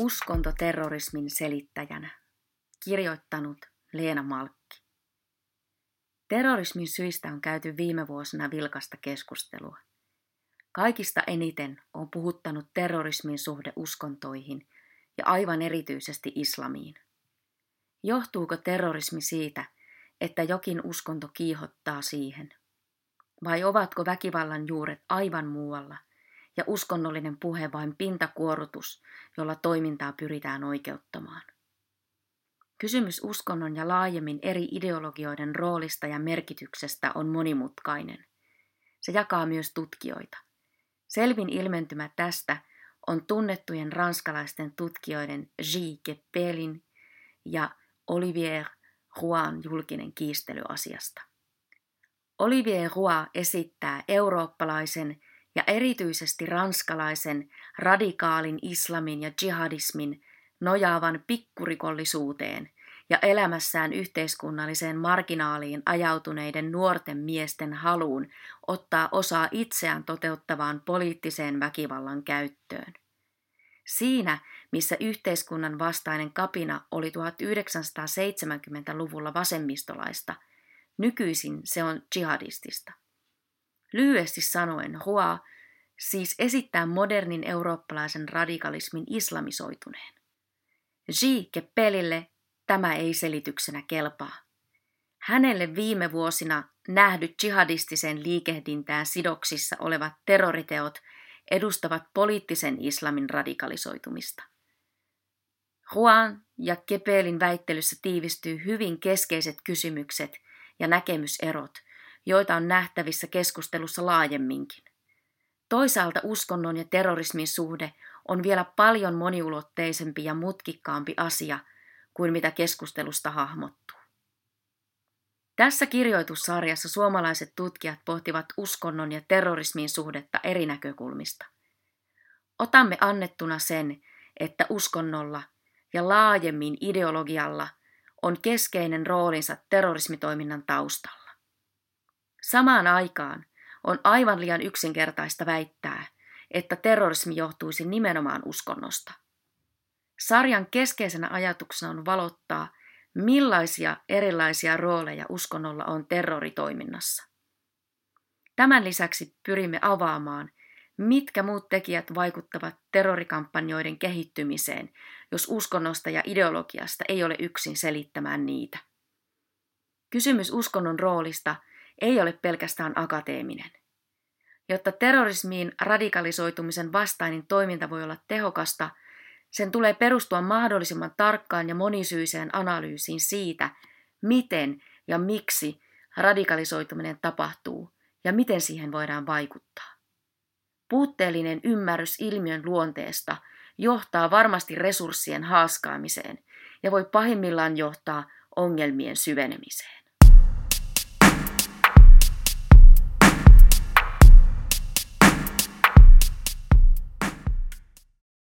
Uskonto terrorismin selittäjänä. Kirjoittanut Leena Malkki. Terrorismin syistä on käyty viime vuosina vilkasta keskustelua. Kaikista eniten on puhuttanut terrorismin suhde uskontoihin ja aivan erityisesti islamiin. Johtuuko terrorismi siitä, että jokin uskonto kiihottaa siihen? Vai ovatko väkivallan juuret aivan muualla – ja uskonnollinen puhe vain pintakuorutus, jolla toimintaa pyritään oikeuttamaan. Kysymys uskonnon ja laajemmin eri ideologioiden roolista ja merkityksestä on monimutkainen. Se jakaa myös tutkijoita. Selvin ilmentymä tästä on tunnettujen ranskalaisten tutkijoiden J. Keppelin ja Olivier Juan julkinen kiistely asiasta. Olivier Roy esittää eurooppalaisen ja erityisesti ranskalaisen radikaalin islamin ja jihadismin nojaavan pikkurikollisuuteen ja elämässään yhteiskunnalliseen marginaaliin ajautuneiden nuorten miesten haluun ottaa osaa itseään toteuttavaan poliittiseen väkivallan käyttöön. Siinä, missä yhteiskunnan vastainen kapina oli 1970-luvulla vasemmistolaista, nykyisin se on jihadistista. Lyhyesti sanoen Hua siis esittää modernin eurooppalaisen radikalismin islamisoituneen. J. Keppelille tämä ei selityksenä kelpaa. Hänelle viime vuosina nähdyt jihadistiseen liikehdintään sidoksissa olevat terroriteot edustavat poliittisen islamin radikalisoitumista. Juan ja Kepelin väittelyssä tiivistyy hyvin keskeiset kysymykset ja näkemyserot – joita on nähtävissä keskustelussa laajemminkin. Toisaalta uskonnon ja terrorismin suhde on vielä paljon moniulotteisempi ja mutkikkaampi asia kuin mitä keskustelusta hahmottuu. Tässä kirjoitussarjassa suomalaiset tutkijat pohtivat uskonnon ja terrorismin suhdetta eri näkökulmista. Otamme annettuna sen, että uskonnolla ja laajemmin ideologialla on keskeinen roolinsa terrorismitoiminnan taustalla. Samaan aikaan on aivan liian yksinkertaista väittää, että terrorismi johtuisi nimenomaan uskonnosta. Sarjan keskeisenä ajatuksena on valottaa, millaisia erilaisia rooleja uskonnolla on terroritoiminnassa. Tämän lisäksi pyrimme avaamaan, mitkä muut tekijät vaikuttavat terrorikampanjoiden kehittymiseen, jos uskonnosta ja ideologiasta ei ole yksin selittämään niitä. Kysymys uskonnon roolista – ei ole pelkästään akateeminen. Jotta terrorismiin radikalisoitumisen vastainen toiminta voi olla tehokasta, sen tulee perustua mahdollisimman tarkkaan ja monisyiseen analyysiin siitä, miten ja miksi radikalisoituminen tapahtuu ja miten siihen voidaan vaikuttaa. Puutteellinen ymmärrys ilmiön luonteesta johtaa varmasti resurssien haaskaamiseen ja voi pahimmillaan johtaa ongelmien syvenemiseen.